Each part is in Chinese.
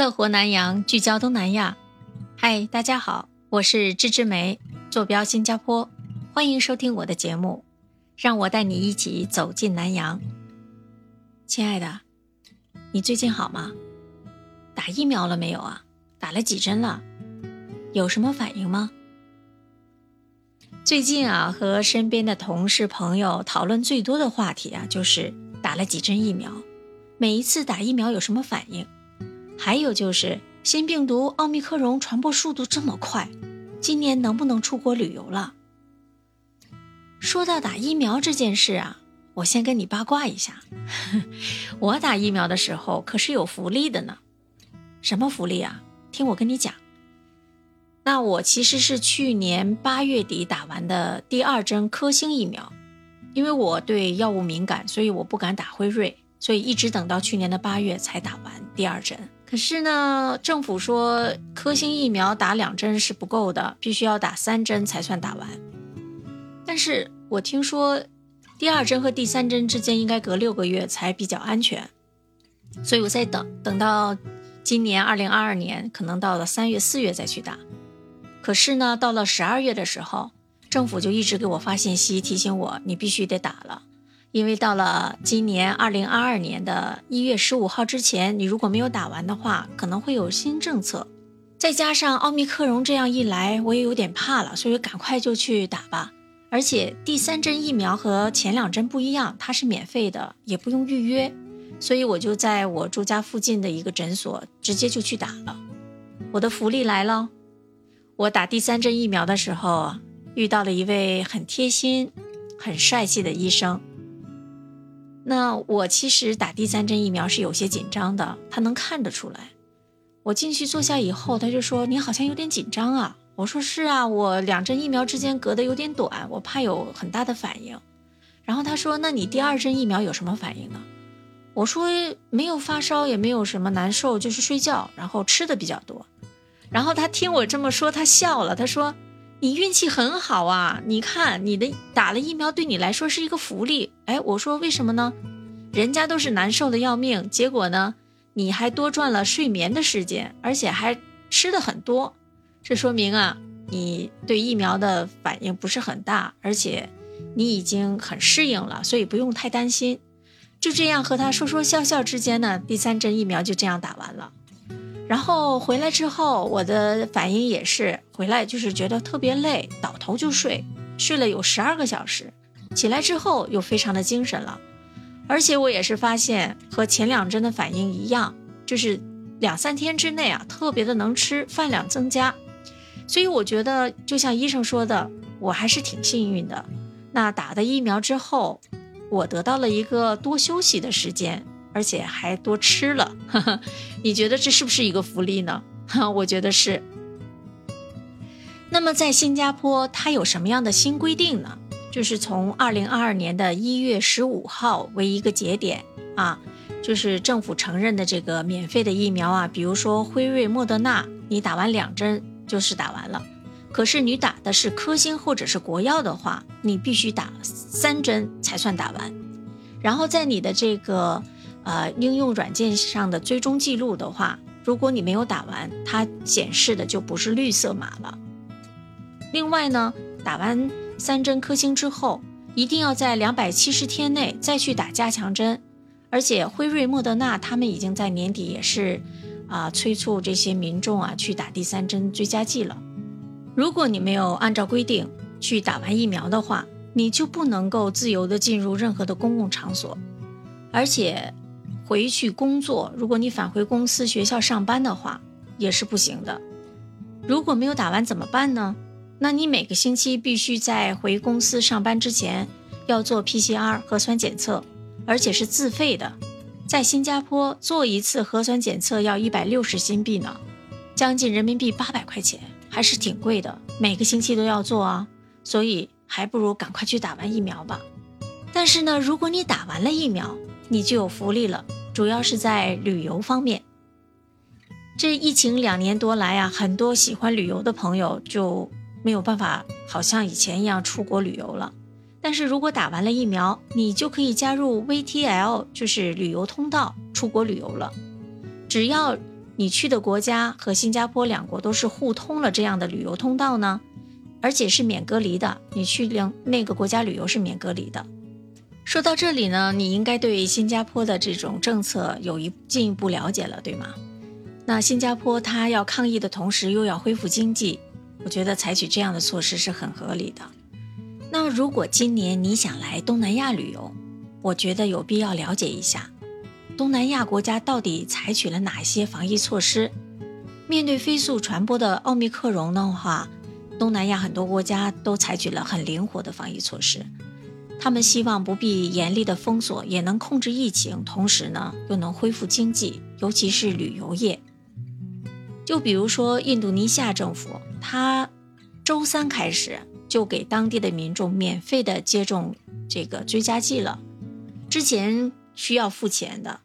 乐活南洋，聚焦东南亚。嗨，大家好，我是芝芝梅，坐标新加坡，欢迎收听我的节目，让我带你一起走进南洋。亲爱的，你最近好吗？打疫苗了没有啊？打了几针了？有什么反应吗？最近啊，和身边的同事朋友讨论最多的话题啊，就是打了几针疫苗，每一次打疫苗有什么反应？还有就是新病毒奥密克戎传播速度这么快，今年能不能出国旅游了？说到打疫苗这件事啊，我先跟你八卦一下，我打疫苗的时候可是有福利的呢。什么福利啊？听我跟你讲。那我其实是去年八月底打完的第二针科兴疫苗，因为我对药物敏感，所以我不敢打辉瑞，所以一直等到去年的八月才打完第二针。可是呢，政府说科兴疫苗打两针是不够的，必须要打三针才算打完。但是我听说第二针和第三针之间应该隔六个月才比较安全，所以我在等，等到今年二零二二年，可能到了三月四月再去打。可是呢，到了十二月的时候，政府就一直给我发信息提醒我，你必须得打了。因为到了今年二零二二年的一月十五号之前，你如果没有打完的话，可能会有新政策。再加上奥密克戎这样一来，我也有点怕了，所以赶快就去打吧。而且第三针疫苗和前两针不一样，它是免费的，也不用预约，所以我就在我住家附近的一个诊所直接就去打了。我的福利来了，我打第三针疫苗的时候遇到了一位很贴心、很帅气的医生。那我其实打第三针疫苗是有些紧张的，他能看得出来。我进去坐下以后，他就说：“你好像有点紧张啊。”我说：“是啊，我两针疫苗之间隔得有点短，我怕有很大的反应。”然后他说：“那你第二针疫苗有什么反应呢？”我说：“没有发烧，也没有什么难受，就是睡觉，然后吃的比较多。”然后他听我这么说，他笑了，他说。你运气很好啊！你看，你的打了疫苗对你来说是一个福利。哎，我说为什么呢？人家都是难受的要命，结果呢，你还多赚了睡眠的时间，而且还吃的很多。这说明啊，你对疫苗的反应不是很大，而且你已经很适应了，所以不用太担心。就这样和他说说笑笑之间呢，第三针疫苗就这样打完了。然后回来之后，我的反应也是回来就是觉得特别累，倒头就睡，睡了有十二个小时，起来之后又非常的精神了，而且我也是发现和前两针的反应一样，就是两三天之内啊特别的能吃，饭量增加，所以我觉得就像医生说的，我还是挺幸运的。那打的疫苗之后，我得到了一个多休息的时间。而且还多吃了，你觉得这是不是一个福利呢？我觉得是。那么在新加坡，它有什么样的新规定呢？就是从二零二二年的一月十五号为一个节点啊，就是政府承认的这个免费的疫苗啊，比如说辉瑞、莫德纳，你打完两针就是打完了。可是你打的是科兴或者是国药的话，你必须打三针才算打完。然后在你的这个。呃，应用软件上的追踪记录的话，如果你没有打完，它显示的就不是绿色码了。另外呢，打完三针科兴之后，一定要在两百七十天内再去打加强针。而且辉瑞、莫德纳他们已经在年底也是啊催促这些民众啊去打第三针追加剂了。如果你没有按照规定去打完疫苗的话，你就不能够自由的进入任何的公共场所，而且。回去工作，如果你返回公司、学校上班的话，也是不行的。如果没有打完怎么办呢？那你每个星期必须在回公司上班之前要做 PCR 核酸检测，而且是自费的。在新加坡做一次核酸检测要一百六十新币呢，将近人民币八百块钱，还是挺贵的。每个星期都要做啊，所以还不如赶快去打完疫苗吧。但是呢，如果你打完了疫苗，你就有福利了。主要是在旅游方面，这疫情两年多来啊，很多喜欢旅游的朋友就没有办法，好像以前一样出国旅游了。但是如果打完了疫苗，你就可以加入 VTL，就是旅游通道出国旅游了。只要你去的国家和新加坡两国都是互通了这样的旅游通道呢？而且是免隔离的，你去两那个国家旅游是免隔离的。说到这里呢，你应该对新加坡的这种政策有一进一步了解了，对吗？那新加坡它要抗疫的同时又要恢复经济，我觉得采取这样的措施是很合理的。那如果今年你想来东南亚旅游，我觉得有必要了解一下东南亚国家到底采取了哪些防疫措施。面对飞速传播的奥密克戎的话，东南亚很多国家都采取了很灵活的防疫措施。他们希望不必严厉的封锁，也能控制疫情，同时呢又能恢复经济，尤其是旅游业。就比如说印度尼西亚政府，它周三开始。就给当地的民众免费的接种这个追加剂了，之前需要付钱的。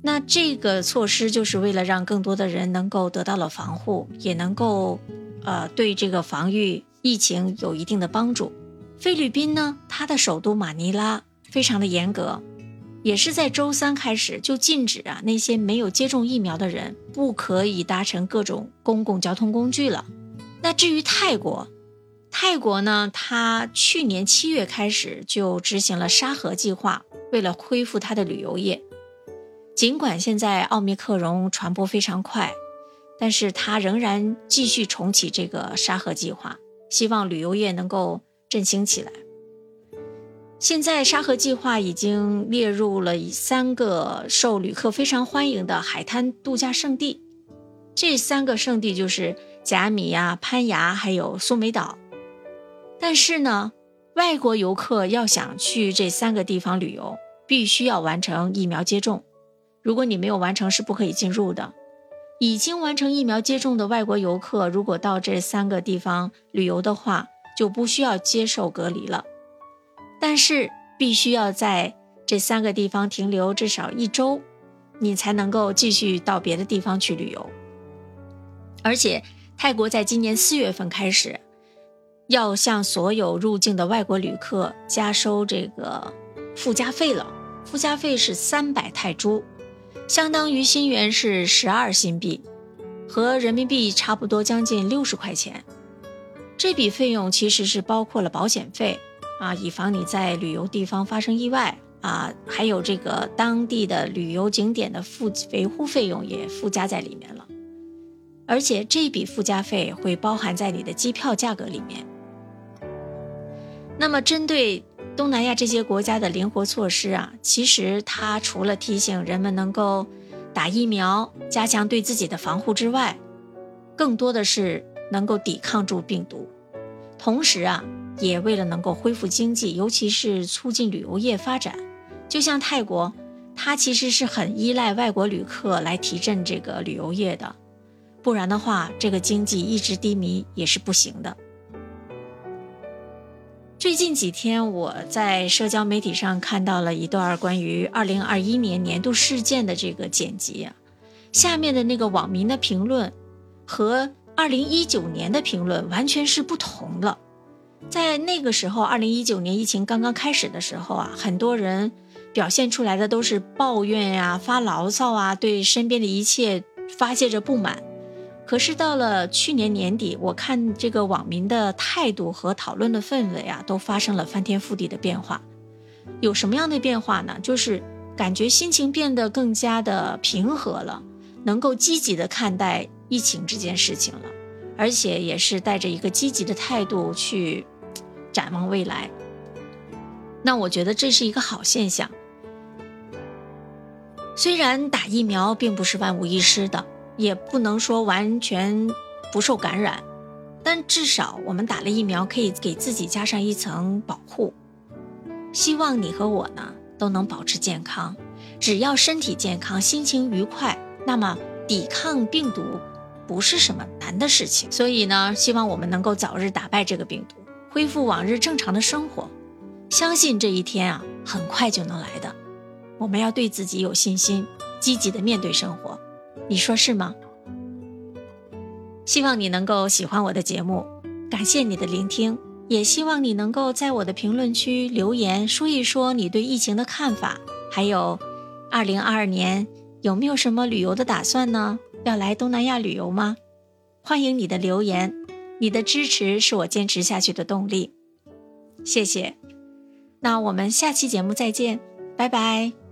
那这个措施就是为了让更多的人能够得到了防护，也能够呃对这个防御疫情有一定的帮助。菲律宾呢，它的首都马尼拉非常的严格，也是在周三开始就禁止啊那些没有接种疫苗的人不可以搭乘各种公共交通工具了。那至于泰国，泰国呢，它去年七月开始就执行了沙盒计划，为了恢复它的旅游业。尽管现在奥密克戎传播非常快，但是它仍然继续重启这个沙盒计划，希望旅游业能够振兴起来。现在沙河计划已经列入了三个受旅客非常欢迎的海滩度假胜地，这三个胜地就是甲米呀、攀牙还有苏梅岛。但是呢，外国游客要想去这三个地方旅游，必须要完成疫苗接种。如果你没有完成，是不可以进入的。已经完成疫苗接种的外国游客，如果到这三个地方旅游的话，就不需要接受隔离了。但是必须要在这三个地方停留至少一周，你才能够继续到别的地方去旅游。而且，泰国在今年四月份开始。要向所有入境的外国旅客加收这个附加费了，附加费是三百泰铢，相当于新元是十二新币，和人民币差不多，将近六十块钱。这笔费用其实是包括了保险费啊，以防你在旅游地方发生意外啊，还有这个当地的旅游景点的附维护费用也附加在里面了，而且这笔附加费会包含在你的机票价格里面。那么，针对东南亚这些国家的灵活措施啊，其实它除了提醒人们能够打疫苗、加强对自己的防护之外，更多的是能够抵抗住病毒，同时啊，也为了能够恢复经济，尤其是促进旅游业发展。就像泰国，它其实是很依赖外国旅客来提振这个旅游业的，不然的话，这个经济一直低迷也是不行的。最近几天，我在社交媒体上看到了一段关于2021年年度事件的这个剪辑，下面的那个网民的评论和2019年的评论完全是不同了。在那个时候，2019年疫情刚刚开始的时候啊，很多人表现出来的都是抱怨呀、发牢骚啊，对身边的一切发泄着不满。可是到了去年年底，我看这个网民的态度和讨论的氛围啊，都发生了翻天覆地的变化。有什么样的变化呢？就是感觉心情变得更加的平和了，能够积极的看待疫情这件事情了，而且也是带着一个积极的态度去展望未来。那我觉得这是一个好现象。虽然打疫苗并不是万无一失的。也不能说完全不受感染，但至少我们打了疫苗，可以给自己加上一层保护。希望你和我呢都能保持健康，只要身体健康、心情愉快，那么抵抗病毒不是什么难的事情。所以呢，希望我们能够早日打败这个病毒，恢复往日正常的生活。相信这一天啊，很快就能来的。我们要对自己有信心，积极的面对生活。你说是吗？希望你能够喜欢我的节目，感谢你的聆听，也希望你能够在我的评论区留言，说一说你对疫情的看法，还有，二零二二年有没有什么旅游的打算呢？要来东南亚旅游吗？欢迎你的留言，你的支持是我坚持下去的动力。谢谢。那我们下期节目再见，拜拜。